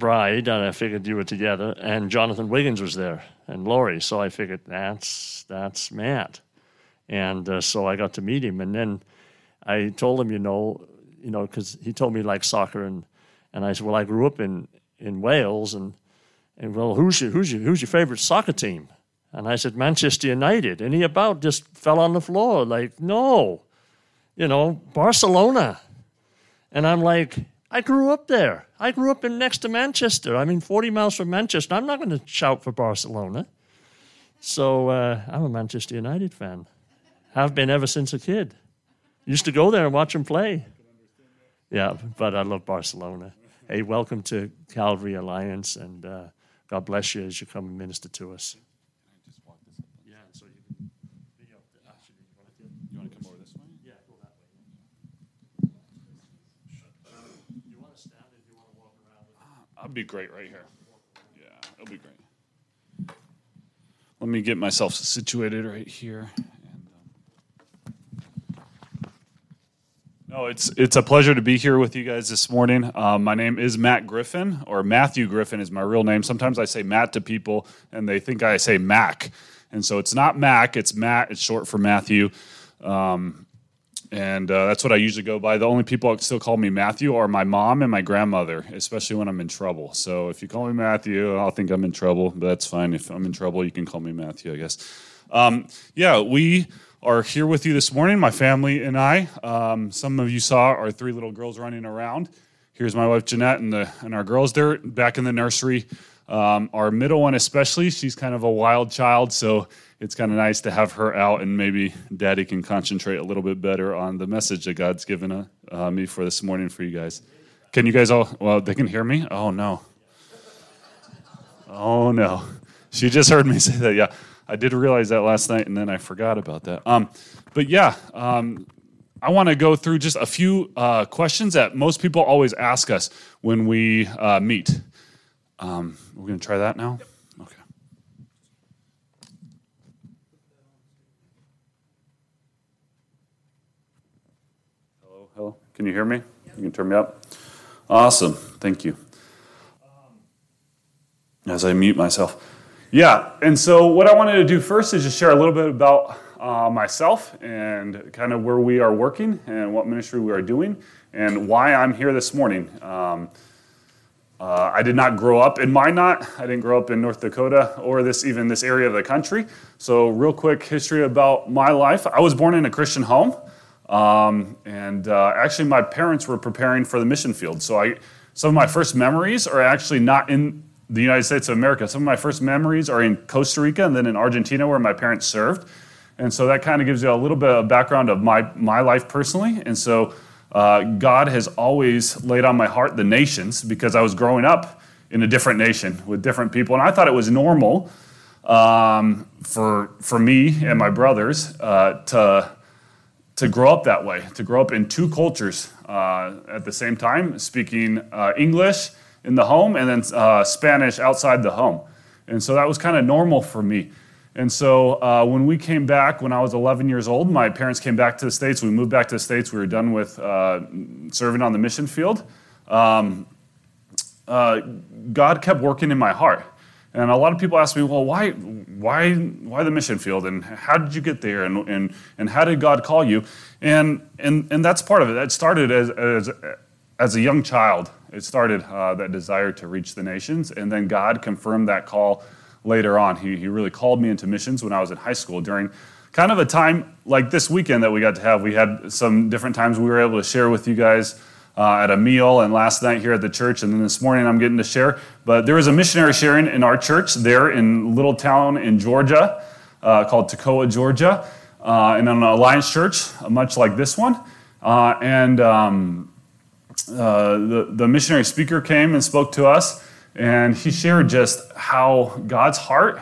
bride, and I figured you were together, and Jonathan Wiggins was there, and Laurie. So I figured that's that's Matt, and uh, so I got to meet him, and then I told him, you know, you know, because he told me like soccer, and and I said, well, I grew up in in Wales, and and well, who's your who's your who's your favorite soccer team? And I said, Manchester United, and he about just fell on the floor, like, no, you know, Barcelona, and I'm like I grew up there. I grew up in next to Manchester. I mean, 40 miles from Manchester. I'm not going to shout for Barcelona. So uh, I'm a Manchester United fan. Have been ever since a kid. Used to go there and watch them play. Yeah, but I love Barcelona. Hey, welcome to Calvary Alliance, and uh, God bless you as you come and minister to us. I'd be great right here. Yeah, it'll be great. Let me get myself situated right here. Um, no, it's it's a pleasure to be here with you guys this morning. Um, my name is Matt Griffin, or Matthew Griffin is my real name. Sometimes I say Matt to people, and they think I say Mac, and so it's not Mac, it's Matt. It's short for Matthew. Um, and uh, that's what I usually go by. The only people that still call me Matthew are my mom and my grandmother, especially when I'm in trouble. So if you call me Matthew, I'll think I'm in trouble, but that's fine. If I'm in trouble, you can call me Matthew, I guess. Um, yeah, we are here with you this morning, my family and I. Um, some of you saw our three little girls running around. Here's my wife Jeanette and, the, and our girls. They're back in the nursery. Um, our middle one, especially, she's kind of a wild child, so it's kind of nice to have her out and maybe daddy can concentrate a little bit better on the message that God's given uh, uh, me for this morning for you guys. Can you guys all, well, they can hear me? Oh, no. Oh, no. She just heard me say that. Yeah, I did realize that last night and then I forgot about that. Um, but yeah, um, I want to go through just a few uh, questions that most people always ask us when we uh, meet. Um, we're going to try that now. Yep. Okay. Hello, hello. Can you hear me? You can turn me up? Awesome. Thank you. As I mute myself. Yeah, and so what I wanted to do first is just share a little bit about uh, myself and kind of where we are working and what ministry we are doing and why I'm here this morning. Um, uh, I did not grow up in Minot. I didn't grow up in North Dakota or this even this area of the country. So, real quick history about my life. I was born in a Christian home. Um, and uh, actually, my parents were preparing for the mission field. So I, some of my first memories are actually not in the United States of America. Some of my first memories are in Costa Rica and then in Argentina, where my parents served. And so that kind of gives you a little bit of background of my, my life personally. And so uh, God has always laid on my heart the nations because I was growing up in a different nation with different people. And I thought it was normal um, for, for me and my brothers uh, to to grow up that way, to grow up in two cultures uh, at the same time, speaking uh, English in the home and then uh, Spanish outside the home. And so that was kind of normal for me. And so uh, when we came back, when I was 11 years old, my parents came back to the States. We moved back to the States. We were done with uh, serving on the mission field. Um, uh, God kept working in my heart. And a lot of people ask me, well, why, why, why the mission field? And how did you get there? And, and, and how did God call you? And, and, and that's part of it. That started as, as, as a young child. It started uh, that desire to reach the nations. And then God confirmed that call later on. He, he really called me into missions when I was in high school during kind of a time like this weekend that we got to have. We had some different times we were able to share with you guys uh, at a meal and last night here at the church, and then this morning I'm getting to share. But there was a missionary sharing in our church there in little town in Georgia uh, called Toccoa, Georgia, uh, in an alliance church, much like this one. Uh, and um, uh, the, the missionary speaker came and spoke to us, and he shared just how God's heart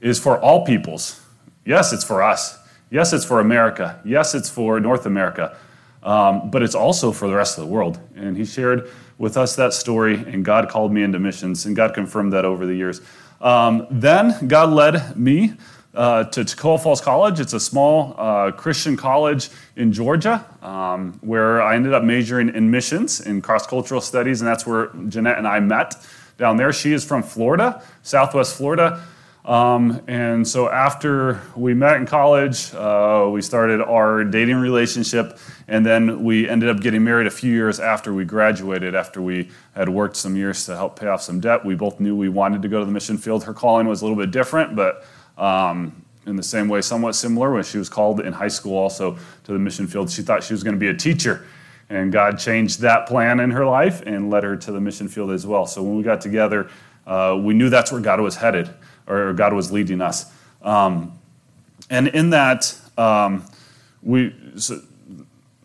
is for all peoples. Yes, it's for us. Yes, it's for America. Yes, it's for North America um, but it's also for the rest of the world. And he shared with us that story, and God called me into missions, and God confirmed that over the years. Um, then God led me uh, to Toccoa Falls College. It's a small uh, Christian college in Georgia um, where I ended up majoring in missions, in cross cultural studies, and that's where Jeanette and I met down there. She is from Florida, Southwest Florida. Um, and so after we met in college, uh, we started our dating relationship, and then we ended up getting married a few years after we graduated, after we had worked some years to help pay off some debt. We both knew we wanted to go to the mission field. Her calling was a little bit different, but um, in the same way, somewhat similar. When she was called in high school also to the mission field, she thought she was going to be a teacher. And God changed that plan in her life and led her to the mission field as well. So when we got together, uh, we knew that's where God was headed or God was leading us. Um, and in that, um, we so,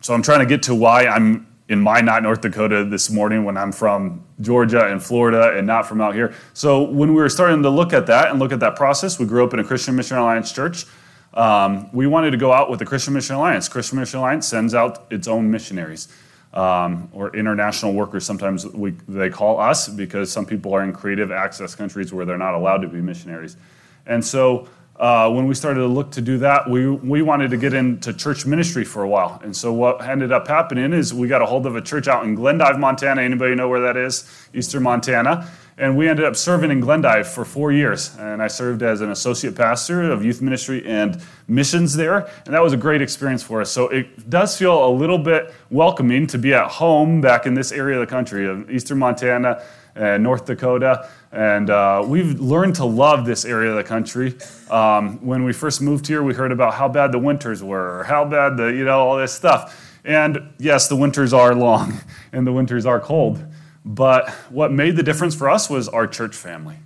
so, I'm trying to get to why I'm in Minot North Dakota this morning when I'm from Georgia and Florida and not from out here. So when we were starting to look at that and look at that process, we grew up in a Christian Mission Alliance church. Um, we wanted to go out with the Christian Mission Alliance. Christian Mission Alliance sends out its own missionaries. Um, or international workers, sometimes we, they call us because some people are in creative access countries where they're not allowed to be missionaries. And so uh, when we started to look to do that, we, we wanted to get into church ministry for a while. And so what ended up happening is we got a hold of a church out in Glendive, Montana. Anybody know where that is? Eastern Montana. And we ended up serving in Glendive for four years. And I served as an associate pastor of youth ministry and missions there. And that was a great experience for us. So it does feel a little bit welcoming to be at home back in this area of the country, of Eastern Montana and North Dakota. And uh, we've learned to love this area of the country. Um, when we first moved here, we heard about how bad the winters were, or how bad the, you know, all this stuff. And yes, the winters are long and the winters are cold. But what made the difference for us was our church family.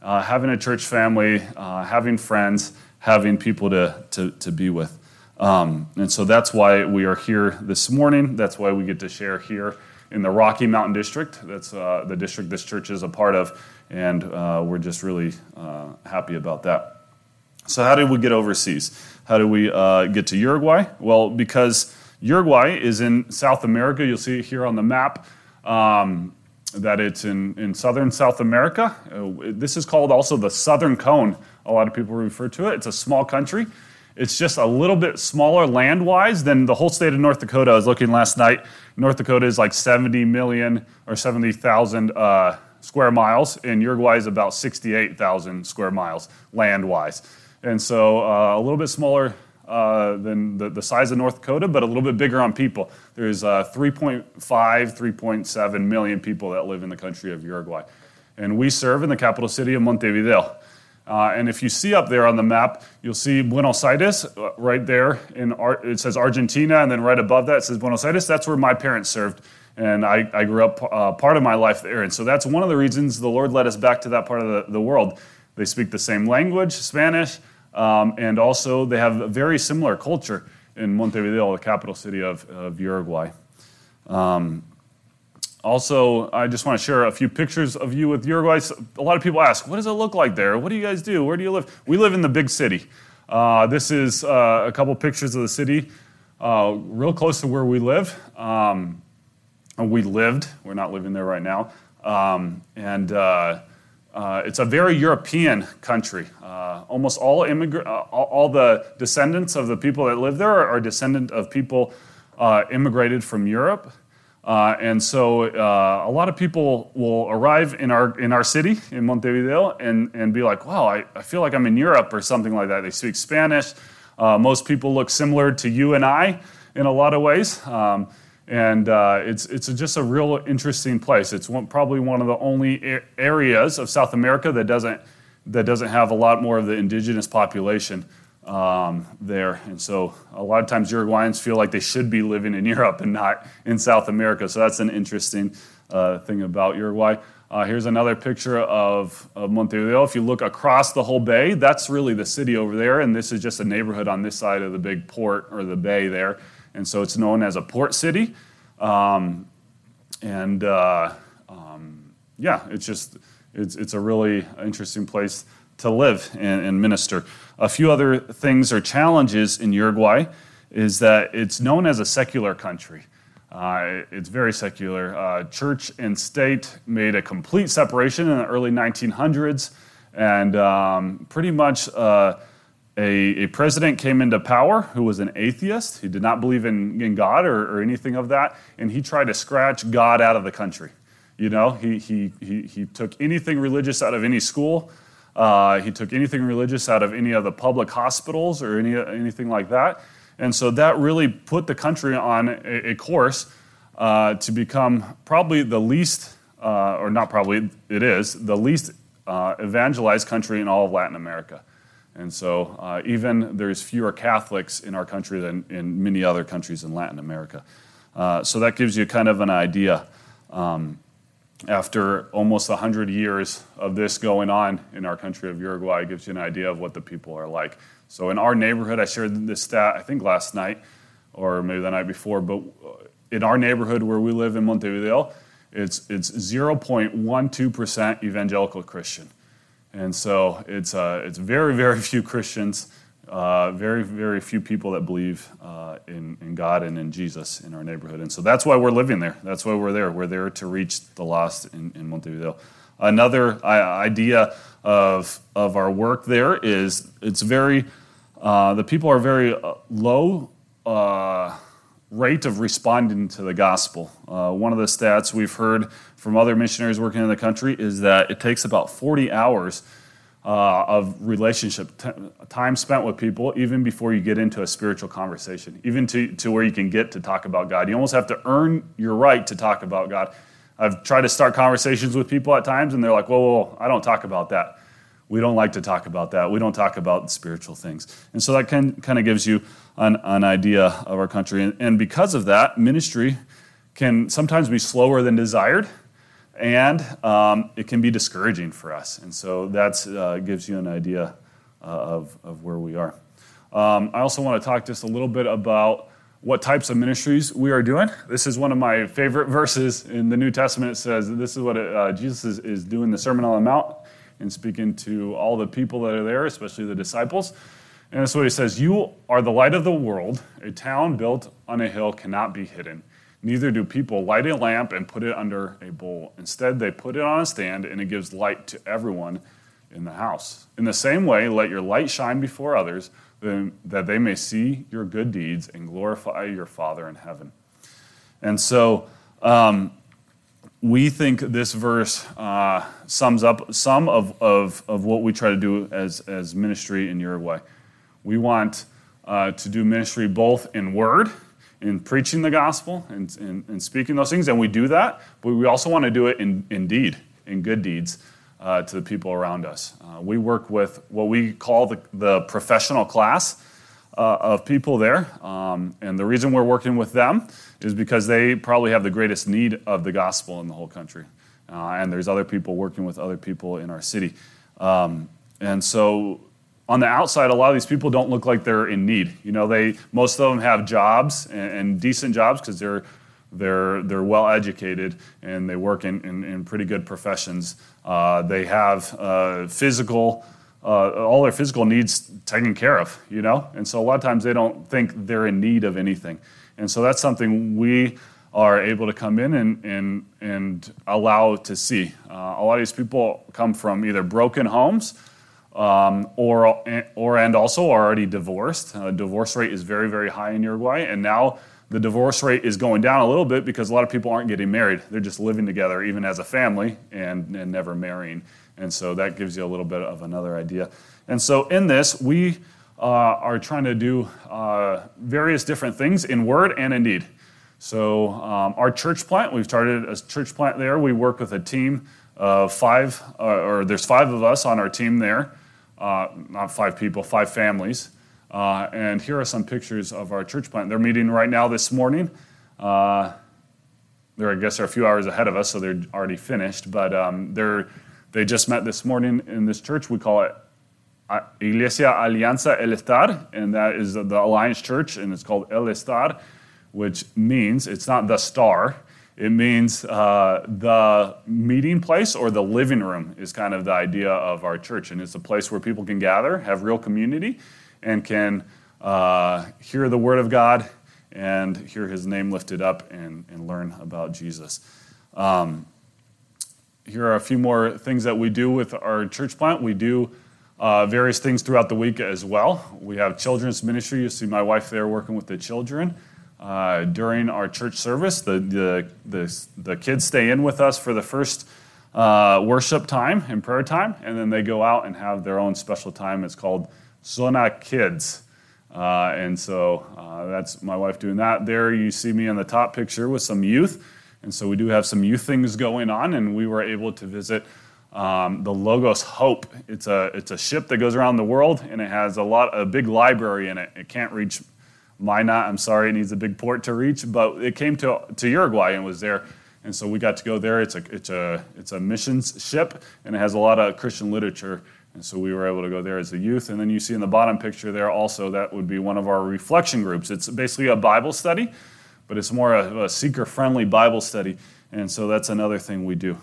Uh, having a church family, uh, having friends, having people to, to, to be with. Um, and so that's why we are here this morning. That's why we get to share here in the Rocky Mountain District. That's uh, the district this church is a part of. And uh, we're just really uh, happy about that. So, how did we get overseas? How did we uh, get to Uruguay? Well, because Uruguay is in South America. You'll see it here on the map. Um, that it's in, in southern South America. Uh, this is called also the Southern Cone. A lot of people refer to it. It's a small country. It's just a little bit smaller land wise than the whole state of North Dakota. I was looking last night. North Dakota is like 70 million or 70,000 uh, square miles, and Uruguay is about 68,000 square miles land wise. And so uh, a little bit smaller uh, than the, the, size of North Dakota, but a little bit bigger on people. There's uh, 3.5, 3.7 million people that live in the country of Uruguay. And we serve in the capital city of Montevideo. Uh, and if you see up there on the map, you'll see Buenos Aires uh, right there. In Ar- it says Argentina, and then right above that it says Buenos Aires. That's where my parents served. And I, I grew up uh, part of my life there. And so that's one of the reasons the Lord led us back to that part of the, the world. They speak the same language, Spanish. Um, and also, they have a very similar culture in Montevideo, the capital city of, of Uruguay. Um, also, I just want to share a few pictures of you with Uruguay. A lot of people ask, what does it look like there? What do you guys do? Where do you live? We live in the big city. Uh, this is uh, a couple pictures of the city, uh, real close to where we live. Um, we lived, we're not living there right now. Um, and uh, uh, it's a very European country. Uh, almost all, immigra- uh, all the descendants of the people that live there are, descendant of people uh, immigrated from Europe. Uh, and so uh, a lot of people will arrive in our, in our city, in Montevideo, and, and be like, wow, I, I feel like I'm in Europe or something like that. They speak Spanish. most people look similar to you and I in a lot of ways. Um, and uh, it's, it's just a real interesting place. It's one, probably one of the only areas of South America that doesn't, that doesn't have a lot more of the indigenous population um, there. And so a lot of times Uruguayans feel like they should be living in Europe and not in South America. So that's an interesting uh, thing about Uruguay. Uh, here's another picture of, of Montevideo. If you look across the whole bay, that's really the city over there, and this is just a neighborhood on this side of the big port or the bay there and so it's known as a port city. Um, and uh, um, yeah, it's just it's, it's a really interesting place to live and, and, minister. A few other things or challenges in Uruguay is that it's known as a secular country. Uh, it's very secular. Uh, church and state made a complete separation in the early 1900s, and um, pretty much uh, a, a, president came into power who was an atheist. He did not believe in, in God or, or, anything of that, and he tried to scratch God out of the country. You know, he, he, he, he took anything religious out of any school. Uh, he took anything religious out of any of the public hospitals or any, anything like that. And so that really put the country on a, a course uh, to become probably the least, uh, or not probably, it is, the least uh, evangelized country in all of Latin America. And so uh, even there's fewer Catholics in our country than in many other countries in Latin America. Uh, so that gives you kind of an idea. Um, after almost 100 years of this going on in our country of Uruguay, it gives you an idea of what the people are like. So in our neighborhood, I shared this stat, I think last night or maybe the night before, but in our neighborhood where we live in Montevideo, it's, it's 0.12% evangelical Christian. And so it's, uh, it's very, very few Christians, uh, very, very few people that believe uh, in, in God and in Jesus in our neighborhood. And so that's why we're living there. That's why we're there. We're there to reach the lost in, in Montevideo. Another idea of, of our work there is it's very, uh, the people are very uh, low uh, rate of responding to the gospel. Uh, one of the stats we've heard from other missionaries working in the country is that it takes about 40 hours uh, of relationship t- time spent with people even before you get into a spiritual conversation, even to, to where you can get to talk about God. You almost have to earn your right to talk about God. I've tried to start conversations with people at times, and they're like, whoa, whoa, whoa I don't talk about that. We don't like to talk about that. We don't talk about spiritual things. And so that can, kind of gives you an, an idea of our country. And, and because of that, ministry can sometimes be slower than desired, and um, it can be discouraging for us. And so that uh, gives you an idea uh, of, of where we are. Um, I also want to talk just a little bit about what types of ministries we are doing. This is one of my favorite verses in the New Testament. It says this is what it, uh, Jesus is, is doing the Sermon on the Mount and speaking to all the people that are there, especially the disciples. And that's what he says You are the light of the world. A town built on a hill cannot be hidden. Neither do people light a lamp and put it under a bowl. Instead, they put it on a stand, and it gives light to everyone in the house. In the same way, let your light shine before others, that they may see your good deeds and glorify your Father in heaven. And so, um, we think this verse uh, sums up some of, of, of what we try to do as, as ministry in Uruguay. We want uh, to do ministry both in word, in preaching the gospel, and, and, speaking those things, and we do that, but we also want to do it in, in deed, in good deeds uh, to the people around us. Uh, we work with what we call the, the professional class uh, of people there. Um, and the reason we're working with them is because they probably have the greatest need of the gospel in the whole country. Uh, and there's other people working with other people in our city. Um, and so on the outside, a lot of these people don't look like they're in need. You know, they most of them have jobs and, and decent jobs because they're they're they're well educated and they work in, in, in pretty good professions. Uh, they have uh, physical uh, all their physical needs taken care of, you know? And so a lot of times they don't think they're in need of anything. And so that's something we are able to come in and, and, and allow to see. Uh, a lot of these people come from either broken homes um, or, or and also are already divorced. Uh, divorce rate is very, very high in Uruguay. And now the divorce rate is going down a little bit because a lot of people aren't getting married. They're just living together, even as a family, and, and never marrying. And so that gives you a little bit of another idea. And so in this, we uh, are trying to do uh, various different things in word and in deed. So um, our church plant, we've started a church plant there. We work with a team of five, uh, or there's five of us on our team there. Uh, not five people, five families. Uh, and here are some pictures of our church plant. They're meeting right now this morning. Uh, they're, I guess, are a few hours ahead of us, so they're already finished. But um, they're they just met this morning in this church. We call it uh, Iglesia Alianza El Estar, and that is the Alliance Church, and it's called El Estar, which means it's not the star. It means uh, the meeting place or the living room is kind of the idea of our church. And it's a place where people can gather, have real community, and can uh, hear the Word of God and hear His name lifted up and, and learn about Jesus. Um, here are a few more things that we do with our church plant. We do uh, various things throughout the week as well. We have children's ministry. You see my wife there working with the children. uh, during our church service. The, the, the, the, kids stay in with us for the first uh, worship time and prayer time, and then they go out and have their own special time. It's called Zona Kids. Uh, and so uh, that's my wife doing that. There you see me in the top picture with some youth. And so we do have some youth things going on, and we were able to visit um, the Logos Hope. It's a, it's a ship that goes around the world, and it has a, lot, a big library in it. It can't reach Minot. I'm sorry, it needs a big port to reach, but it came to, to Uruguay and was there. And so we got to go there. It's a, it's, a, it's a missions ship, and it has a lot of Christian literature. And so we were able to go there as a youth. And then you see in the bottom picture there also, that would be one of our reflection groups. It's basically a Bible study, but it's more of a seeker friendly Bible study. And so that's another thing we do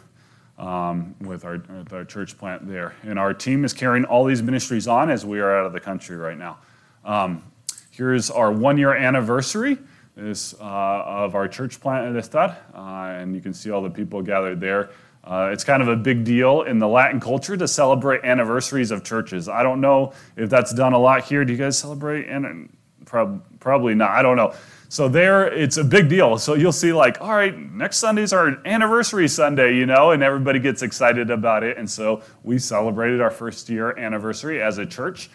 um, with, our, with our church plant there. And our team is carrying all these ministries on as we are out of the country right now. Um, here's our one year anniversary is, uh, of our church plant at Estar, uh, and you can see all the people gathered there. Uh, it's kind of a big deal in the Latin culture to celebrate anniversaries of churches. I don't know if that's done a lot here. Do you guys celebrate? And prob- probably not. I don't know. So there, it's a big deal. So you'll see, like, all right, next Sunday's our anniversary Sunday, you know, and everybody gets excited about it. And so we celebrated our first year anniversary as a church,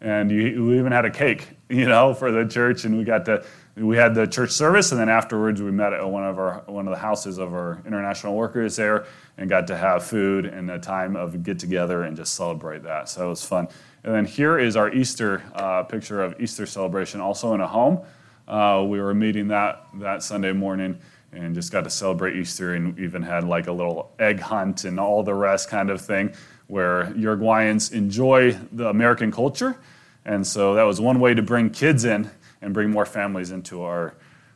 and you, we even had a cake, you know, for the church, and we got to we had the church service, and then afterwards we met at one of our one of the houses of our international workers there, and got to have food and a time of get together and just celebrate that. So it was fun. And then here is our Easter uh, picture of Easter celebration, also in a home. Uh, we were meeting that that Sunday morning and just got to celebrate Easter, and even had like a little egg hunt and all the rest kind of thing, where Uruguayans enjoy the American culture, and so that was one way to bring kids in and bring more families into our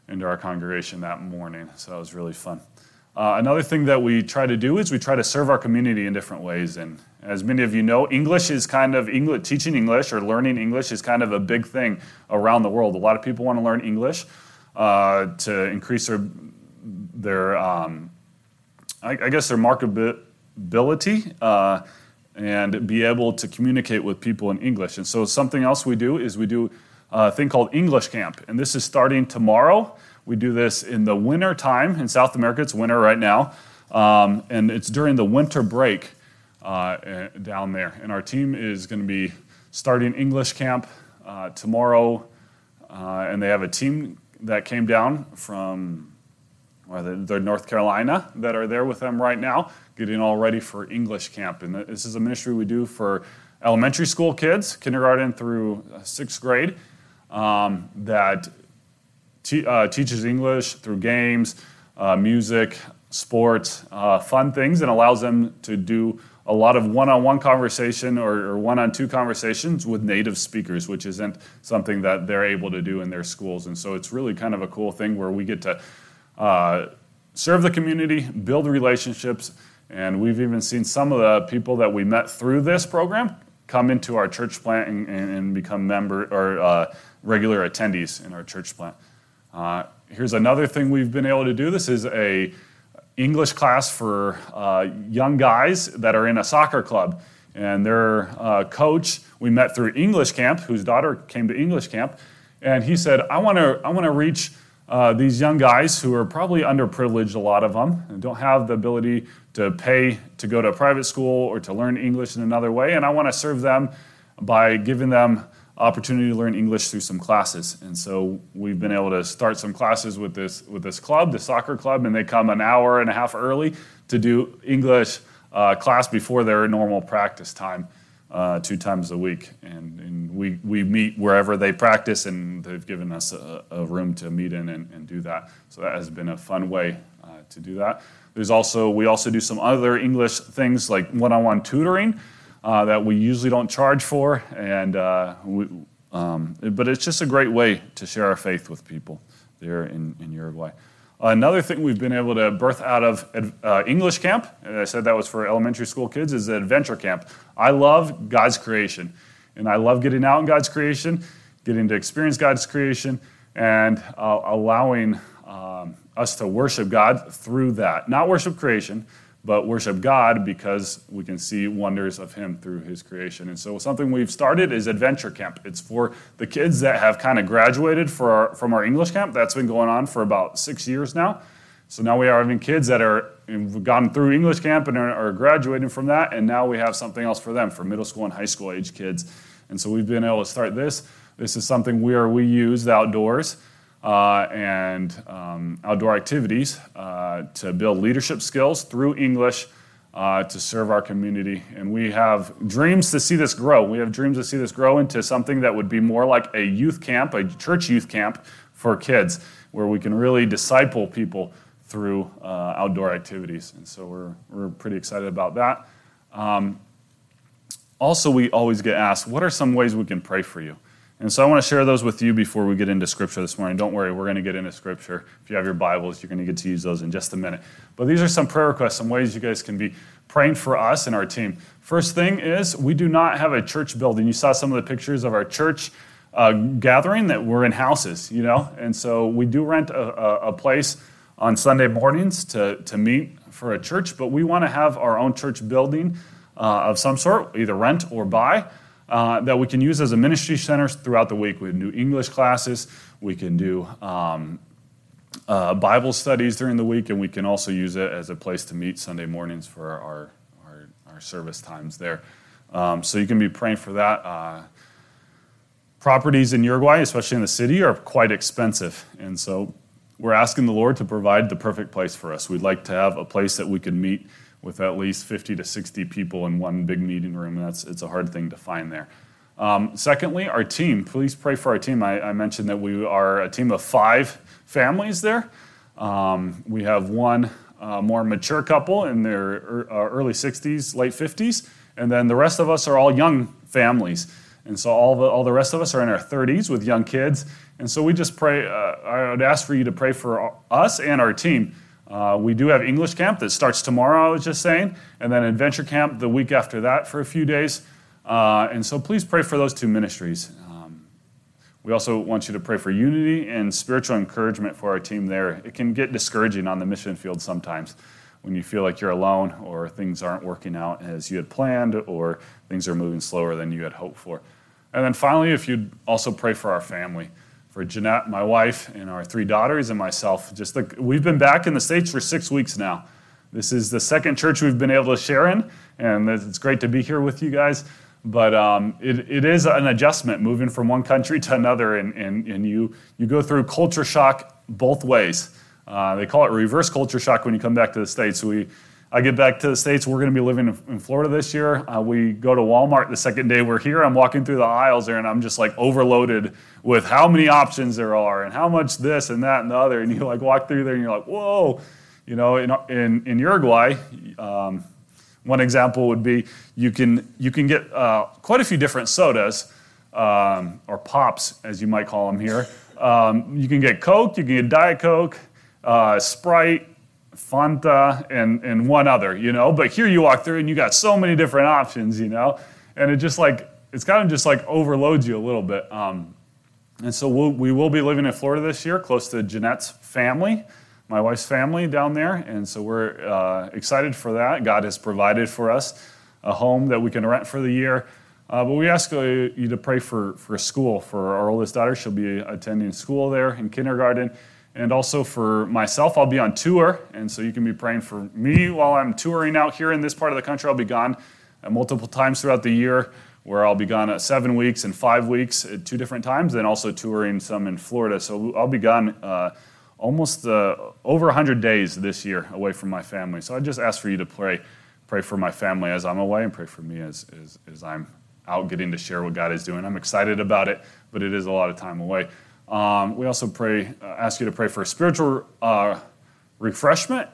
into our congregation that morning. So that was really fun. Uh, another thing that we try to do is we try to serve our community in different ways. And as many of you know, English is kind of English, teaching English or learning English is kind of a big thing around the world. A lot of people want to learn English uh, to increase their their um, I, I, guess their marketability. Uh, and be able to communicate with people in English. And so, something else we do is we do a thing called English Camp. And this is starting tomorrow. We do this in the winter time in South America. It's winter right now. Um, and it's during the winter break uh, eh, down there. And our team is going to be starting English Camp uh, tomorrow. Uh, and they have a team that came down from well, they're North Carolina that are there with them right now, getting all ready for English Camp. And this is a ministry we do for elementary school kids, kindergarten through sixth grade um, that te- uh, teaches English through games, uh, music, sports, uh, fun things, and allows them to do a lot of one on one conversation or one on two conversations with native speakers, which isn't something that they're able to do in their schools. And so it's really kind of a cool thing where we get to uh, serve the community, build relationships, and we've even seen some of the people that we met through this program come into our church plant and, and become member or uh, regular attendees in our church plant. Uh, here's another thing we've been able to do. This is a English class for uh, young guys that are in a soccer club. And their uh, coach, we met through English camp, whose daughter came to English camp, and he said, I want to I wanna reach uh, these young guys who are probably underprivileged, a lot of them, and don't have the ability to pay to go to a private school or to learn English in another way. And I want to serve them by giving them opportunity to learn English through some classes. And so we've been able to start some classes with this with this club, the soccer club, and they come an hour and a half early to do English uh, class before their normal practice time, uh, two times a week. And, and, we, we meet wherever they practice, and they've given us a, a room to meet in and, and, do that. So that has been a fun way uh, to do that. There's also we also do some other English things like one-on-one tutoring uh, that we usually don't charge for, and uh, we, um, but it's just a great way to share our faith with people there in, in Uruguay. Another thing we've been able to birth out of uh, English camp, and I said that was for elementary school kids, is the adventure camp. I love God's creation, and I love getting out in God's creation, getting to experience God's creation, and uh, allowing um, us to worship God through that. Not worship creation, but worship God because we can see wonders of Him through His creation. And so, something we've started is Adventure Camp. It's for the kids that have kind of graduated our, from our English camp. That's been going on for about six years now. So now we are having kids that are have gone through English camp and are, are graduating from that, and now we have something else for them for middle school and high school age kids. And so we've been able to start this. This is something where we use the outdoors uh, and um, outdoor activities uh, to build leadership skills through English uh, to serve our community. And we have dreams to see this grow. We have dreams to see this grow into something that would be more like a youth camp, a church youth camp for kids, where we can really disciple people through uh, outdoor activities. And so we're, we're pretty excited about that. Um, also, we always get asked, what are some ways we can pray for you? And so I want to share those with you before we get into Scripture this morning. Don't worry, we're going to get into Scripture. If you have your Bibles, you're going to get to use those in just a minute. But these are some prayer requests, some ways you guys can be praying for us and our team. First thing is, we do not have a church building. You saw some of the pictures of our church uh, gathering that we're in houses, you know? And so we do rent a, a, a place on Sunday mornings to, to meet for a church, but we want to have our own church building uh, of some sort, either rent or buy uh, that we can use as a ministry center throughout the week. We can do English classes, we can do um, uh, Bible studies during the week, and we can also use it as a place to meet Sunday mornings for our, our, our service times there. Um, so you can be praying for that. Uh, properties in Uruguay, especially in the city, are quite expensive. And so we're asking the Lord to provide the perfect place for us. We'd like to have a place that we can meet with at least 50 to 60 people in one big meeting room. That's it's a hard thing to find there. Um, secondly, our team. Please pray for our team. I, I, mentioned that we are a team of five families there. Um, we have one uh, more mature couple in their er, early 60s, late 50s, and then the rest of us are all young families. And so all the, all the rest of us are in our 30s with young kids. And so we just pray, uh, I would ask for you to pray for us and our team uh, we do have English camp that starts tomorrow, I was just saying, and then adventure camp the week after that for a few days. Uh, and so please pray for those two ministries. Um, we also want you to pray for unity and spiritual encouragement for our team there. It can get discouraging on the mission field sometimes when you feel like you're alone or things aren't working out as you had planned or things are moving slower than you had hoped for. And then finally, if you'd also pray for our family for Jeanette, my wife, and our three daughters, and myself. Just like we've been back in the States for six weeks now. This is the second church we've been able to share in, and it's great to be here with you guys. But um, it, it is an adjustment moving from one country to another, and, and, and you, you go through culture shock both ways. Uh, they call it reverse culture shock when you come back to the States. We, I get back to the States. We're going to be living in Florida this year. Uh, we go to Walmart the second day we're here. I'm walking through the aisles there and I'm just like overloaded with how many options there are and how much this and that and the other. And you like walk through there and you're like, whoa. You know, in, in, in Uruguay, um, one example would be you can, you can get uh, quite a few different sodas, um, or pops as you might call them here. Um, you can get Coke, you can get Diet Coke, uh, Sprite, Fanta, and, and one other, you know. But here you walk through and you got so many different options, you know. And it just like, it's kind of just like overloads you a little bit. Um, and so we'll, we will be living in Florida this year, close to Jeanette's family, my wife's family down there. And so we're uh, excited for that. God has provided for us a home that we can rent for the year. Uh, but we ask uh, you to pray for, for school for our oldest daughter. She'll be attending school there in kindergarten. And also for myself, I'll be on tour, and so you can be praying for me while I'm touring out here in this part of the country. I'll be gone uh, multiple times throughout the year, where I'll be gone at seven weeks and five weeks at two different times, and also touring some in Florida. So I'll be gone uh, almost uh, over 100 days this year away from my family. So I just ask for you to pray, pray for my family as I'm away, and pray for me as, as, as I'm out getting to share what God is doing. I'm excited about it, but it is a lot of time away. Um, we also pray, uh, ask you to pray for spiritual uh, refreshment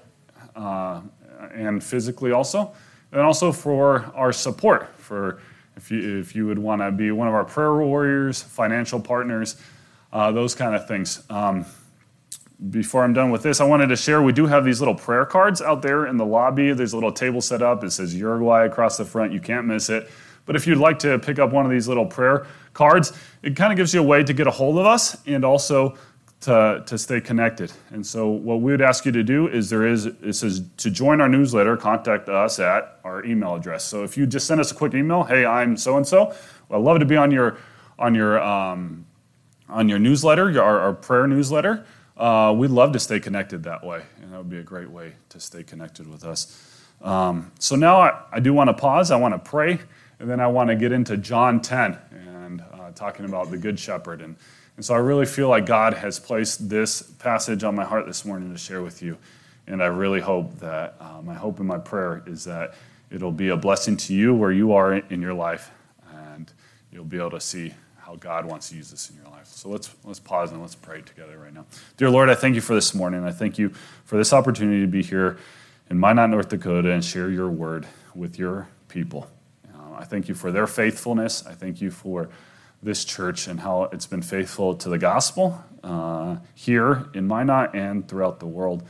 uh, and physically also, and also for our support. For if you if you would want to be one of our prayer warriors, financial partners, uh, those kind of things. Um, before I'm done with this, I wanted to share we do have these little prayer cards out there in the lobby. There's a little table set up. It says Uruguay across the front. You can't miss it. But if you'd like to pick up one of these little prayer cards, it kind of gives you a way to get a hold of us and also to, to stay connected. And so, what we would ask you to do is there is it says to join our newsletter, contact us at our email address. So, if you just send us a quick email, hey, I'm so and so. I'd love to be on your on your um, on your newsletter, your, our, our prayer newsletter. Uh, we'd love to stay connected that way, and that would be a great way to stay connected with us. Um, so now I, I do want to pause. I want to pray, and then I want to get into John 10 and uh, talking about the Good Shepherd. And, and so I really feel like God has placed this passage on my heart this morning to share with you. And I really hope that uh, my hope and my prayer is that it'll be a blessing to you where you are in your life, and you'll be able to see how God wants to use this in your life. So let's let's pause and let's pray together right now. Dear Lord, I thank you for this morning. I thank you for this opportunity to be here in Minot, North Dakota, and share your word with your people. I thank you for their faithfulness. I thank you for this church and how it's been faithful to the gospel uh, here in Minot and throughout the world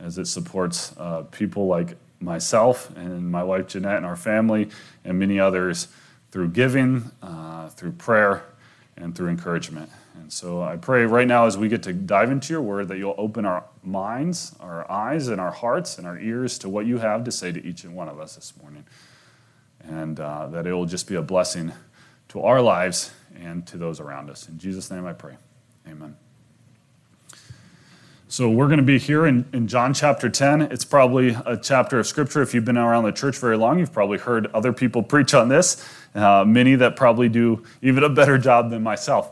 as it supports uh, people like myself and my wife Jeanette and our family and many others through giving, uh, through prayer, and through encouragement. And so I pray right now as we get to dive into your word that you'll open our minds, our eyes, and our hearts and our ears to what you have to say to each and one of us this morning. And uh, that it will just be a blessing to our lives and to those around us. In Jesus' name I pray. Amen. So we're going to be here in, in John chapter 10. It's probably a chapter of scripture. If you've been around the church very long, you've probably heard other people preach on this, uh, many that probably do even a better job than myself.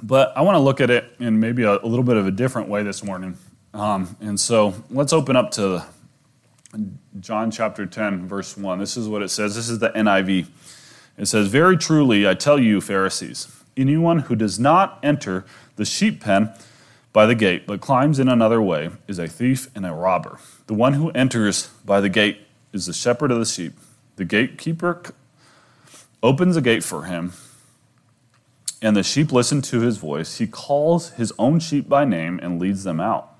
But I want to look at it in maybe a, a little bit of a different way this morning. Um, and so let's open up to John chapter 10, verse 1. This is what it says. This is the NIV. It says, Very truly, I tell you, Pharisees, anyone who does not enter the sheep pen by the gate, but climbs in another way, is a thief and a robber. The one who enters by the gate is the shepherd of the sheep. The gatekeeper opens the gate for him, and the sheep listen to his voice. He calls his own sheep by name and leads them out.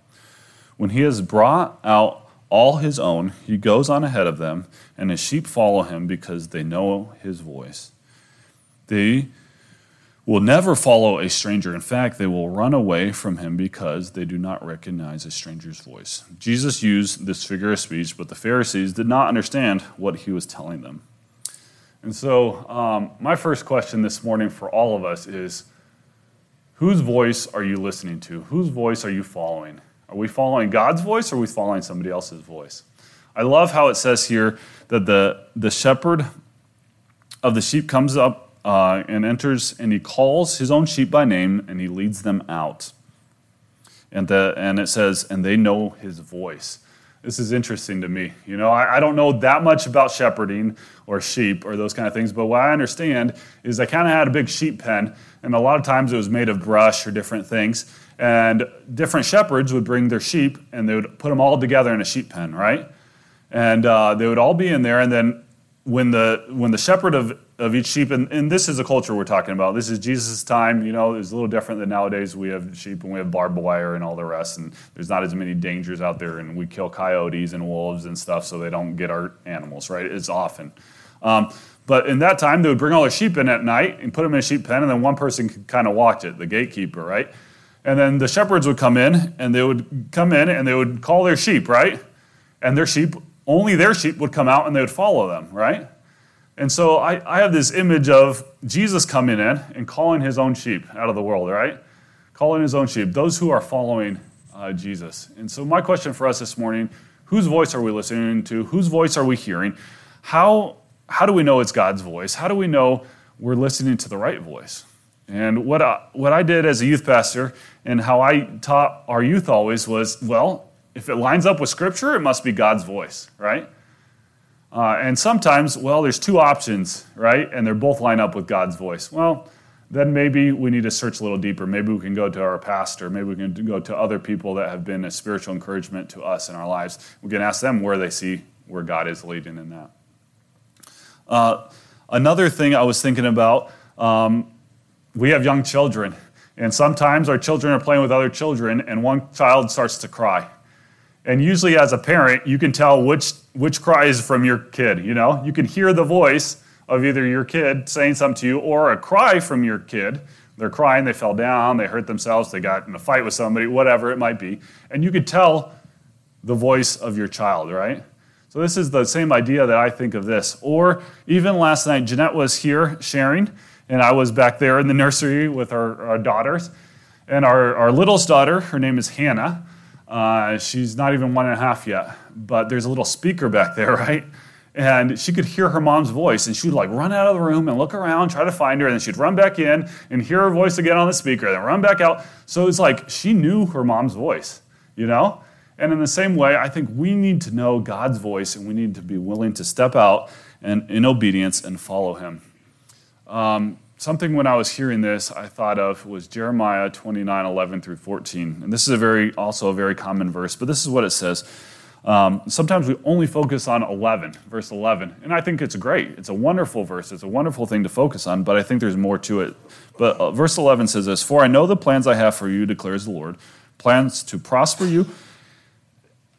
When he has brought out all his own, he goes on ahead of them, and his sheep follow him because they know his voice. They will never follow a stranger. In fact, they will run away from him because they do not recognize a stranger's voice. Jesus used this figure of speech, but the Pharisees did not understand what he was telling them. And so, um, my first question this morning for all of us is whose voice are you listening to? Whose voice are you following? Are we following God's voice or are we following somebody else's voice? I love how it says here that the, the shepherd of the sheep comes up uh, and enters and he calls his own sheep by name and he leads them out. And, the, and it says, and they know his voice. This is interesting to me. You know, I, I don't know that much about shepherding or sheep or those kind of things, but what I understand is I kind of had a big sheep pen, and a lot of times it was made of brush or different things. And different shepherds would bring their sheep and they would put them all together in a sheep pen, right? And uh, they would all be in there, and then when the when the shepherd of of each sheep, and, and this is a culture we're talking about. This is Jesus' time. You know, it's a little different than nowadays. We have sheep and we have barbed wire and all the rest, and there's not as many dangers out there. And we kill coyotes and wolves and stuff so they don't get our animals. Right? It's often. Um, but in that time, they would bring all their sheep in at night and put them in a sheep pen, and then one person could kind of watch it, the gatekeeper, right? And then the shepherds would come in, and they would come in and they would call their sheep, right? And their sheep, only their sheep would come out and they would follow them, right? And so I, I have this image of Jesus coming in and calling his own sheep out of the world, right? Calling his own sheep, those who are following uh, Jesus. And so, my question for us this morning whose voice are we listening to? Whose voice are we hearing? How, how do we know it's God's voice? How do we know we're listening to the right voice? And what I, what I did as a youth pastor and how I taught our youth always was well, if it lines up with Scripture, it must be God's voice, right? Uh, and sometimes, well, there's two options, right? And they're both line up with God's voice. Well, then maybe we need to search a little deeper. Maybe we can go to our pastor. Maybe we can go to other people that have been a spiritual encouragement to us in our lives. We can ask them where they see where God is leading in that. Uh, another thing I was thinking about um, we have young children, and sometimes our children are playing with other children, and one child starts to cry. And usually, as a parent, you can tell which, which cry is from your kid. You know, you can hear the voice of either your kid saying something to you or a cry from your kid, They're crying, they fell down, they hurt themselves, they got in a fight with somebody, whatever it might be. And you could tell the voice of your child, right? So this is the same idea that I think of this. Or even last night, Jeanette was here sharing, and I was back there in the nursery with our, our daughters. And our, our littlest daughter, her name is Hannah. Uh, she's not even one and a half yet, but there's a little speaker back there, right? And she could hear her mom's voice, and she'd like run out of the room and look around, try to find her, and then she'd run back in and hear her voice again on the speaker, then run back out. So it's like she knew her mom's voice, you know? And in the same way, I think we need to know God's voice and we need to be willing to step out and in obedience and follow Him. Um, something when I was hearing this, I thought of was Jeremiah 29 11 through 14. And this is a very, also a very common verse, but this is what it says. Um, sometimes we only focus on 11, verse 11. And I think it's great. It's a wonderful verse. It's a wonderful thing to focus on, but I think there's more to it. But uh, verse 11 says this For I know the plans I have for you, declares the Lord plans to prosper you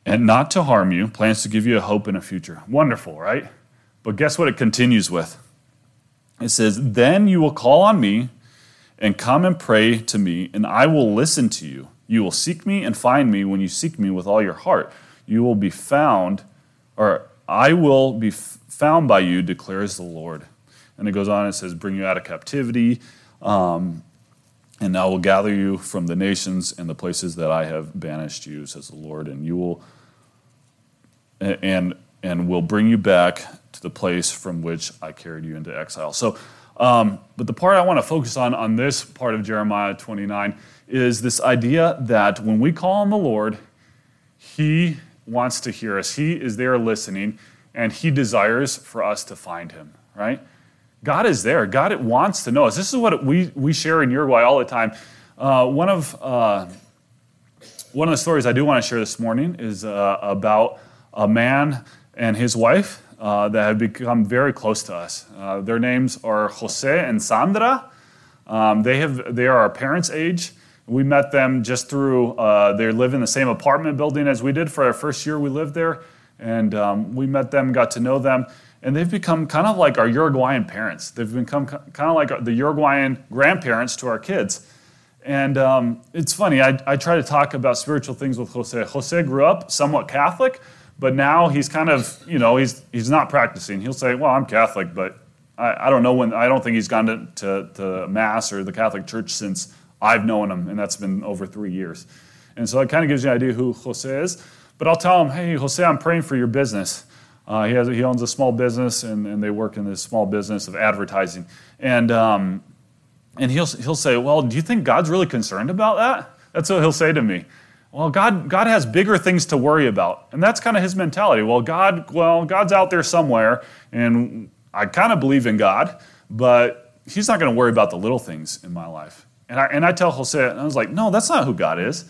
and not to harm you, plans to give you a hope and a future. Wonderful, right? But guess what it continues with? It says, Then you will call on me and come and pray to me, and I will listen to you. You will seek me and find me when you seek me with all your heart. You will be found, or I will be found by you, declares the Lord. And it goes on and says, Bring you out of captivity. Um, and I will gather you from the nations and the places that I have banished you, says the Lord, and you will and and will bring you back to the place from which I carried you into exile. So, um, but the part I want to focus on on this part of Jeremiah 29 is this idea that when we call on the Lord, He wants to hear us. He is there listening, and He desires for us to find Him. Right? God is there. God wants to know us. This is what we we share in Uruguay all the time. Uh, one of uh, one of the stories I do want to share this morning is uh, about a man and his wife uh, that have become very close to us. Uh, their names are Jose and Sandra. Um, they, have, they are our parents' age. We met them just through, uh, they live in the same apartment building as we did for our first year we lived there. And um, we met them, got to know them, and they've become kind of like our Uruguayan parents. They've become kind of like the Uruguayan grandparents to our kids. And um, it's funny, I, I try to talk about spiritual things with Jose. Jose grew up somewhat Catholic, but now he's kind of, you know, he's, he's not practicing. He'll say, well, I'm Catholic, but I, I don't know when, I don't think he's gone to, to, to Mass or the Catholic Church since I've known him, and that's been over three years. And so it kind of gives you an idea who Jose is. But I'll tell him, hey, Jose, I'm praying for your business. Uh, he, has, he owns a small business, and, and they work in this small business of advertising. And, um, and he'll, he'll say, well, do you think God's really concerned about that? That's what he'll say to me well, God, God has bigger things to worry about. And that's kind of his mentality. Well, God, well, God's out there somewhere, and I kind of believe in God, but he's not going to worry about the little things in my life. And I, and I tell Jose, and I was like, no, that's not who God is.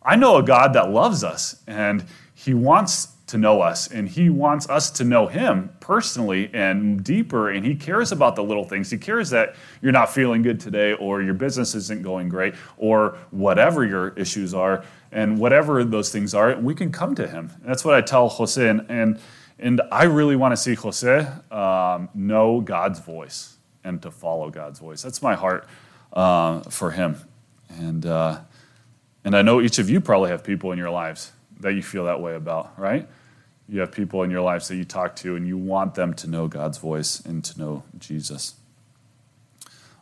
I know a God that loves us, and he wants to know us, and He wants us to know Him personally and deeper. And He cares about the little things. He cares that you're not feeling good today, or your business isn't going great, or whatever your issues are, and whatever those things are, we can come to Him. And that's what I tell Jose. And, and, and I really want to see Jose um, know God's voice and to follow God's voice. That's my heart uh, for him. And, uh, and I know each of you probably have people in your lives that you feel that way about, right? You have people in your lives that you talk to and you want them to know God's voice and to know Jesus.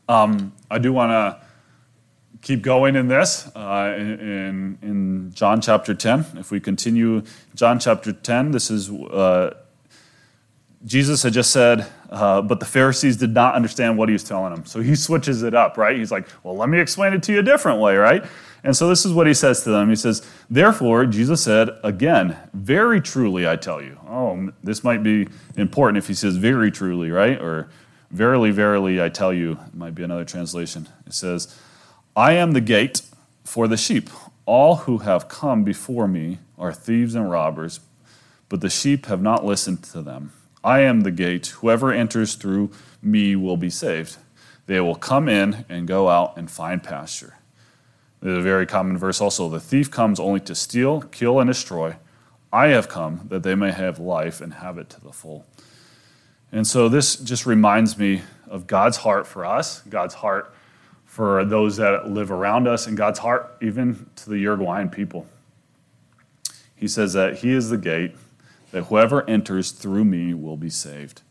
Um, I do want to keep going in this uh, in, in John chapter 10. If we continue John chapter 10, this is uh, Jesus had just said, uh, but the Pharisees did not understand what he was telling them. So he switches it up, right? He's like, well, let me explain it to you a different way, right? And so this is what he says to them. He says, Therefore, Jesus said, again, very truly I tell you. Oh, this might be important if he says very truly, right? Or verily, verily I tell you, might be another translation. It says, I am the gate for the sheep. All who have come before me are thieves and robbers, but the sheep have not listened to them. I am the gate. Whoever enters through me will be saved. They will come in and go out and find pasture. There's a very common verse also the thief comes only to steal, kill, and destroy. I have come that they may have life and have it to the full. And so this just reminds me of God's heart for us, God's heart for those that live around us in God's heart, even to the Uruguayan people. He says that He is the gate, that whoever enters through me will be saved.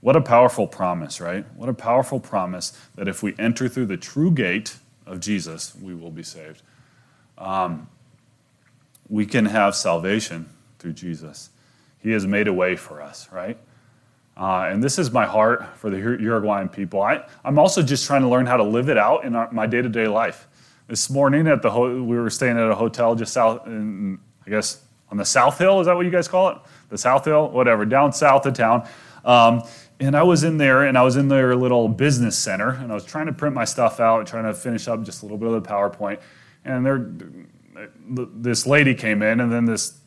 What a powerful promise, right? What a powerful promise that if we enter through the true gate of Jesus, we will be saved. Um, we can have salvation through Jesus. He has made a way for us, right? Uh, and this is my heart for the Uruguayan people. I, I'm also just trying to learn how to live it out in our, my day to day life. This morning at the ho- we were staying at a hotel just south, in, I guess on the South Hill. Is that what you guys call it? The South Hill, whatever, down south of town. Um, and I was in there, and I was in their little business center, and I was trying to print my stuff out, trying to finish up just a little bit of the PowerPoint. And there, this lady came in, and then this,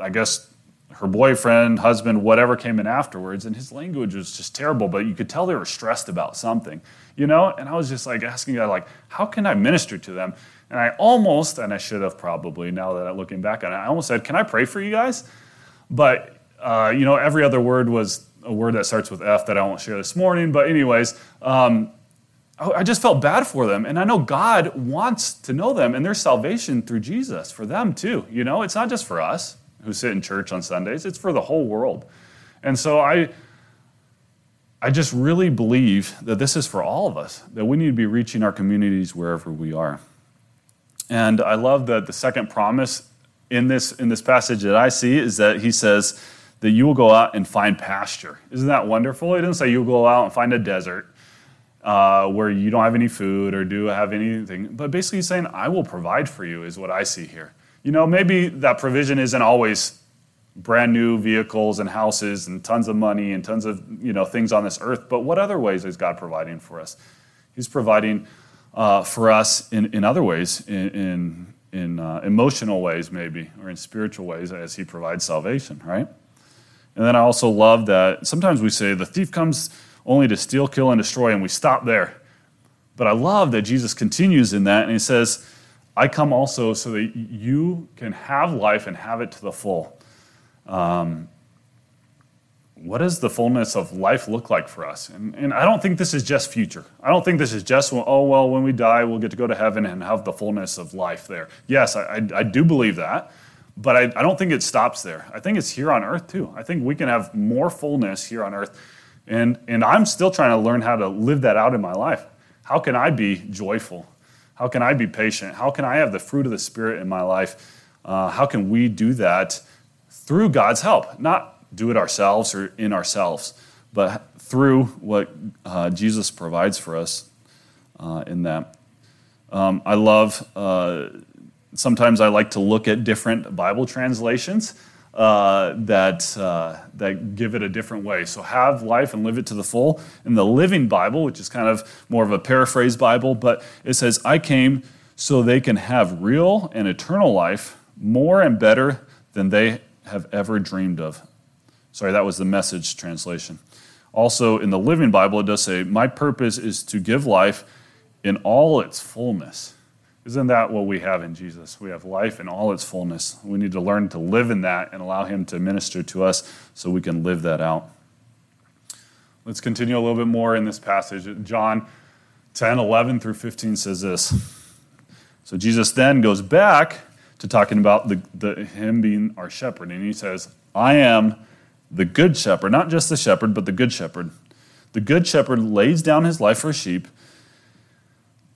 I guess, her boyfriend, husband, whatever came in afterwards, and his language was just terrible, but you could tell they were stressed about something, you know? And I was just like asking God, like, how can I minister to them? And I almost, and I should have probably, now that I'm looking back on it, I almost said, Can I pray for you guys? But, uh, you know, every other word was a word that starts with F that I won't share this morning. But, anyways, um, I just felt bad for them. And I know God wants to know them and their salvation through Jesus for them too. You know, it's not just for us who sit in church on Sundays, it's for the whole world. And so I, I just really believe that this is for all of us, that we need to be reaching our communities wherever we are. And I love that the second promise in this, in this passage that I see is that he says that you will go out and find pasture. Isn't that wonderful? He didn't say you'll go out and find a desert. Uh, where you don't have any food or do have anything. But basically, he's saying, I will provide for you, is what I see here. You know, maybe that provision isn't always brand new vehicles and houses and tons of money and tons of you know things on this earth but what other ways is god providing for us he's providing uh, for us in, in other ways in, in, in uh, emotional ways maybe or in spiritual ways as he provides salvation right and then i also love that sometimes we say the thief comes only to steal kill and destroy and we stop there but i love that jesus continues in that and he says I come also so that you can have life and have it to the full. Um, what does the fullness of life look like for us? And, and, I don't think this is just future. I don't think this is just, oh, well, when we die, we'll get to go to heaven and have the fullness of life there. Yes, I, I, I do believe that, but I, I don't think it stops there. I think it's here on earth too. I think we can have more fullness here on earth. And, and I'm still trying to learn how to live that out in my life. How can I be joyful? How can I be patient? How can I have the fruit of the Spirit in my life? Uh, how can we do that through God's help? Not do it ourselves or in ourselves, but through what uh, Jesus provides for us uh, in that. Um, I love, uh, sometimes I like to look at different Bible translations uh, that, uh, that give it a different way. So have life and live it to the full. In the Living Bible, which is kind of more of a paraphrase Bible, but it says, I came so they can have real and eternal life more and better than they have ever dreamed of. Sorry, that was the message translation. Also, in the Living Bible, it does say, My purpose is to give life in all its fullness. Isn't that what we have in Jesus? We have life in all its fullness. We need to learn to live in that and allow Him to minister to us so we can live that out. Let's continue a little bit more in this passage. John 10, 11 through 15 says this. So Jesus then goes back to talking about the, the, Him being our shepherd. And He says, I am the good shepherd, not just the shepherd, but the good shepherd. The good shepherd lays down his life for sheep.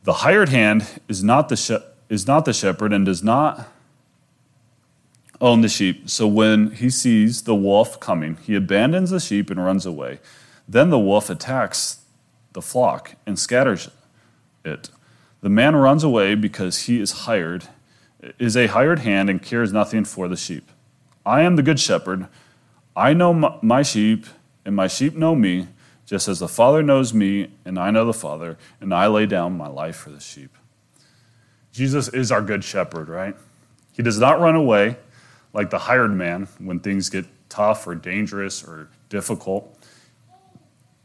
The hired hand is not the, she- is not the shepherd and does not own the sheep. So when he sees the wolf coming, he abandons the sheep and runs away. Then the wolf attacks the flock and scatters it. The man runs away because he is hired, is a hired hand and cares nothing for the sheep. I am the good shepherd. I know my sheep, and my sheep know me just as the Father knows me, and I know the Father, and I lay down my life for the sheep. Jesus is our good shepherd, right? He does not run away like the hired man when things get tough or dangerous or difficult.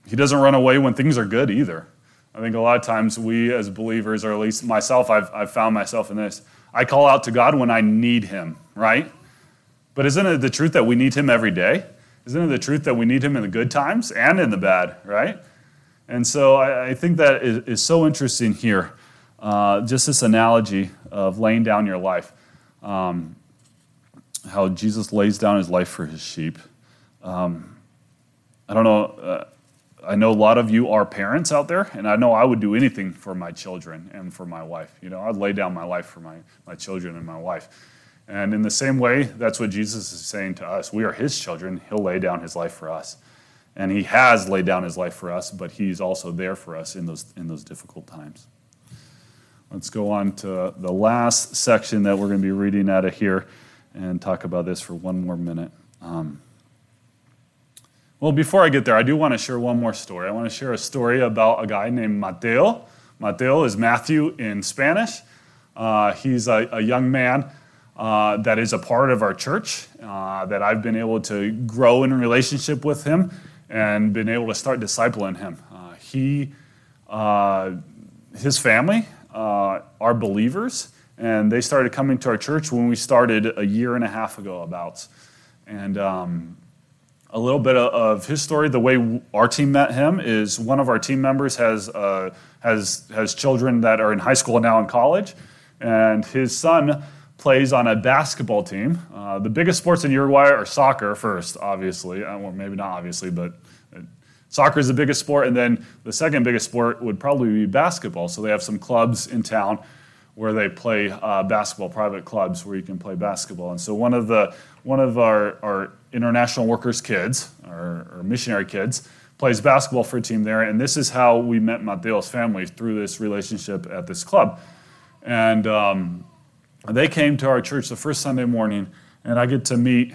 He doesn't run away when things are good either. I think a lot of times we as believers, or at least myself, I've, I've found myself in this. I call out to God when I need Him, right? But isn't it the truth that we need Him every day? Isn't it the truth that we need him in the good times and in the bad, right? And so I, I think that is, is, so interesting here uh, just this analogy of laying down your life. Um, how Jesus lays down his life for his sheep. Um, I don't know. Uh, I know a lot of you are parents out there, and I know I would do anything for my children and for my wife. You know, I'd lay down my life for my, my children and my wife. And in the same way, that's what Jesus is saying to us. We are his children. He'll lay down his life for us. And he has laid down his life for us, but he's also there for us in those, in those difficult times. Let's go on to the last section that we're going to be reading out of here and talk about this for one more minute. Um, well, before I get there, I do want to share one more story. I want to share a story about a guy named Mateo. Mateo is Matthew in Spanish. Uh, he's a, a, young man uh, that is a part of our church, uh, that I've been able to grow in relationship with him and been able to start discipling him. Uh, he, uh, his family uh, are believers, and they started coming to our church when we started a year and a half ago, about. And um, a little bit of his story. The way our team met him is one of our team members has uh, has has children that are in high school now in college, and his son plays on a basketball team. Uh, the biggest sports in Uruguay are soccer first, obviously, uh, or maybe not obviously, but uh, soccer is the biggest sport, and then the second biggest sport would probably be basketball. So they have some clubs in town where they play uh, basketball, private clubs where you can play basketball. And so one of the one of our, our international workers' kids, our, our missionary kids, plays basketball for a team there. And this is how we met Mateo's family through this relationship at this club. And um, they came to our church the first Sunday morning, and I get to meet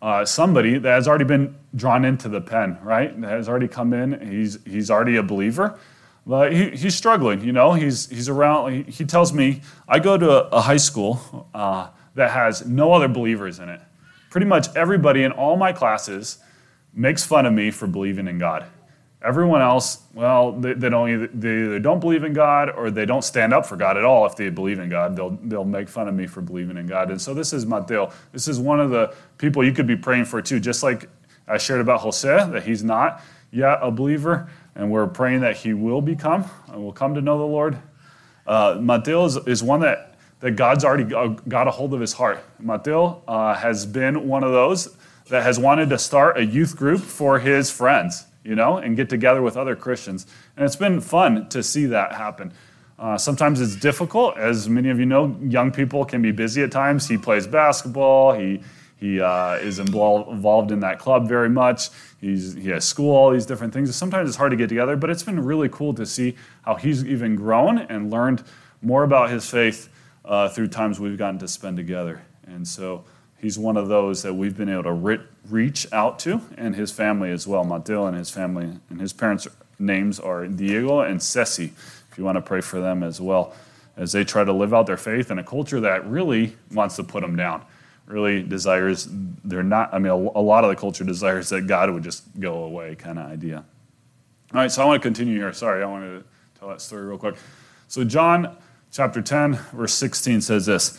uh, somebody that has already been drawn into the pen, right? That has already come in. He's, he's already a believer. But he, he's struggling, you know. He's, he's around, he, he tells me, I go to a, a high school uh, that has no other believers in it. Pretty much everybody in all my classes makes fun of me for believing in God. Everyone else, well, they, they don't either, they either don't believe in God or they don't stand up for God at all. If they believe in God, they'll they'll make fun of me for believing in God. And so this is Mateo. This is one of the people you could be praying for too. Just like I shared about Jose, that he's not yet a believer, and we're praying that he will become and will come to know the Lord. Uh, Mateo is, is one that that God's already got a hold of his heart. Mateo uh, has been one of those that has wanted to start a youth group for his friends, you know, and get together with other Christians. And it's been fun to see that happen. Uh, sometimes it's difficult, as many of you know, young people can be busy at times. He plays basketball, he, he uh, is involved in that club very much. He's, he has school, all these different things. Sometimes it's hard to get together, but it's been really cool to see how he's even grown and learned more about his faith uh, through times we've gotten to spend together. And so he's one of those that we've been able to re- reach out to, and his family as well. Mateo and his family, and his parents' names are Diego and Ceci, if you want to pray for them as well, as they try to live out their faith in a culture that really wants to put them down. Really desires, they're not, I mean, a, a lot of the culture desires that God would just go away kind of idea. All right, so I want to continue here. Sorry, I wanted to tell that story real quick. So, John chapter 10, verse 16 says this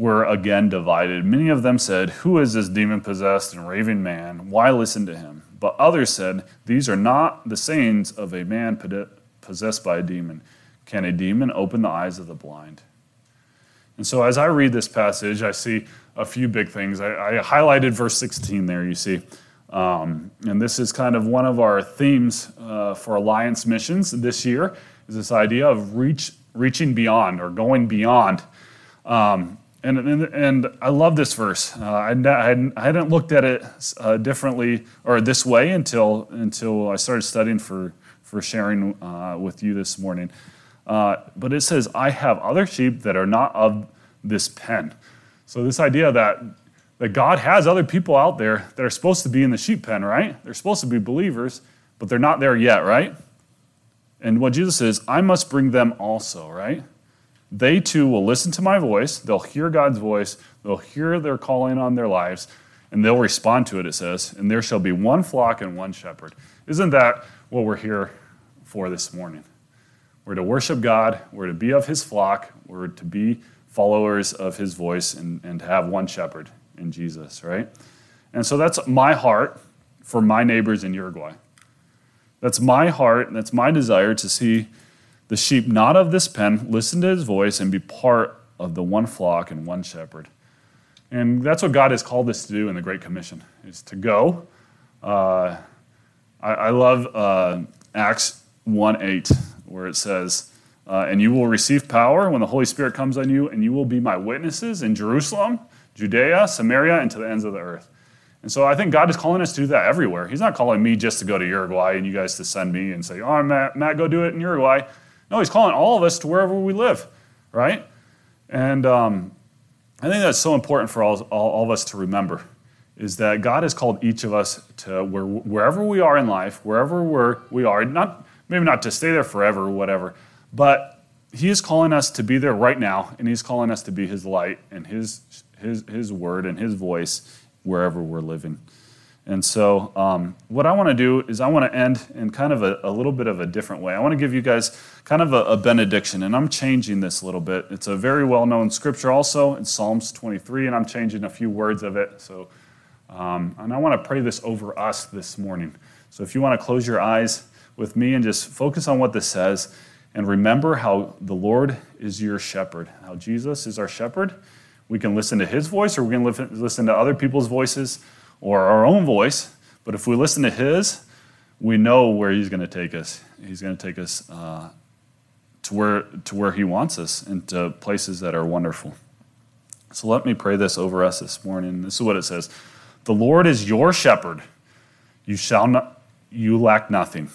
were again divided. Many of them said, Who is this demon possessed and raving man? Why listen to him? But others said, These are not the sayings of a man possessed by a demon. Can a demon open the eyes of the blind? And so as I read this passage, I see a few big things. I, I highlighted verse 16 there, you see. Um, and this is kind of one of our themes uh, for Alliance missions this year is this idea of reach reaching beyond or going beyond. Um, and, and, and, I love this verse. Uh, I, hadn't, I, hadn't, looked at it uh, differently or this way until, until I started studying for, for sharing uh, with you this morning. Uh, but it says, I have other sheep that are not of this pen. So, this idea that, that God has other people out there that are supposed to be in the sheep pen, right? They're supposed to be believers, but they're not there yet, right? And what Jesus says, I must bring them also, right? They too will listen to my voice. They'll hear God's voice. They'll hear their calling on their lives, and they'll respond to it, it says. And there shall be one flock and one shepherd. Isn't that what we're here for this morning? We're to worship God, we're to be of his flock, we're to be followers of his voice, and, and to have one shepherd in Jesus, right? And so that's my heart for my neighbors in Uruguay. That's my heart, and that's my desire to see the sheep not of this pen listen to his voice and be part of the one flock and one shepherd. And that's what God has called us to do in the Great Commission, is to go. Uh, I, I, love uh, Acts 1 8, where it says, uh, And you will receive power when the Holy Spirit comes on you, and you will be my witnesses in Jerusalem, Judea, Samaria, and to the ends of the earth. And so I think God is calling us to do that everywhere. He's not calling me just to go to Uruguay and you guys to send me and say, oh, Matt, Matt go do it in Uruguay. No, he's calling all of us to wherever we live, right? And um, I think that's so important for all, all, all, of us to remember is that God has called each of us to where, wherever we are in life, wherever we're, we are, not, maybe not to stay there forever or whatever, but He is calling us to be there right now, and He's calling us to be His light and His, His, His word and His voice wherever we're living. And so, um, what I want to do is, I want to end in kind of a, a, little bit of a different way. I want to give you guys kind of a, a, benediction, and I'm changing this a little bit. It's a very well known scripture also in Psalms 23, and I'm changing a few words of it. So, um, and I want to pray this over us this morning. So, if you want to close your eyes with me and just focus on what this says, and remember how the Lord is your shepherd, how Jesus is our shepherd. We can listen to his voice, or we can listen to other people's voices or our own voice, but if we listen to His, we know where He's going to take us. He's going to take us uh, to, where, to where He wants us and to places that are wonderful. So let me pray this over us this morning. This is what it says The Lord is your shepherd. You shall not, you lack nothing.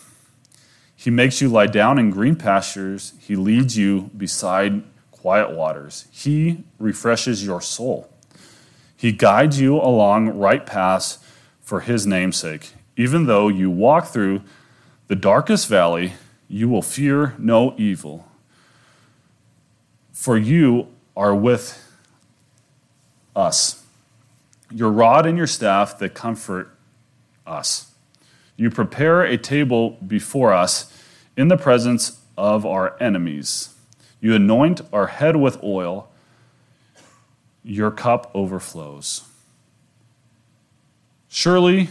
He makes you lie down in green pastures. He leads you beside quiet waters. He refreshes your soul. He guides you along right paths for his namesake. Even though you walk through the darkest valley, you will fear no evil. For you are with us. Your rod and your staff that comfort us. You prepare a table before us in the presence of our enemies. You anoint our head with oil your cup overflows. Surely,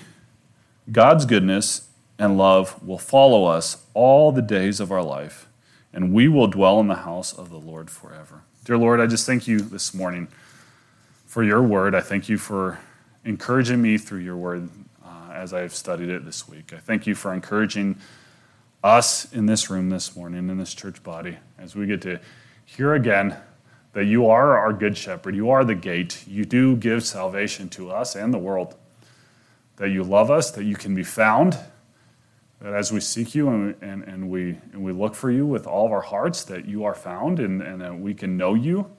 God's goodness and love will follow us all the days of our life, and we will dwell in the house of the Lord forever. Dear Lord, I just thank you this morning for your word. I thank you for encouraging me through your word uh, as I have studied it this week. I thank you for encouraging us in this room this morning, in this church body, as we get to hear again that you are our good shepherd. You are the gate. You do give salvation to us and the world. That you love us, that you can be found, that as we seek you and, and, and, we, and we look for you with all of our hearts, that you are found and, and that we can know you.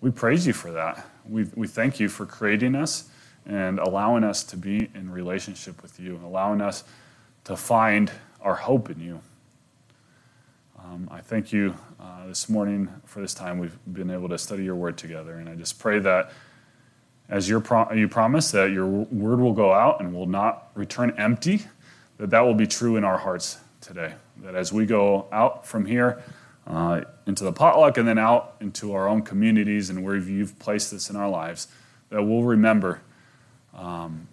We praise you for that. We, we thank you for creating us and allowing us to be in relationship with you, allowing us to find our hope in you. Um, I thank you uh, this morning for this time we've been able to study your word together. And I just pray that as pro- you promise that your word will go out and will not return empty, that that will be true in our hearts today. That as we go out from here uh, into the potluck and then out into our own communities and where you've placed this in our lives, that we'll remember um,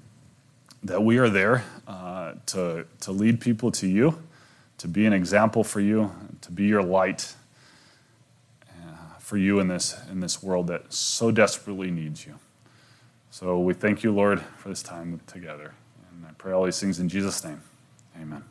that we are there uh, to, to lead people to you, to be an example for you, to be your light uh, for you in this in this world that so desperately needs you. So we thank you, Lord, for this time together. And I pray all these things in Jesus' name. Amen.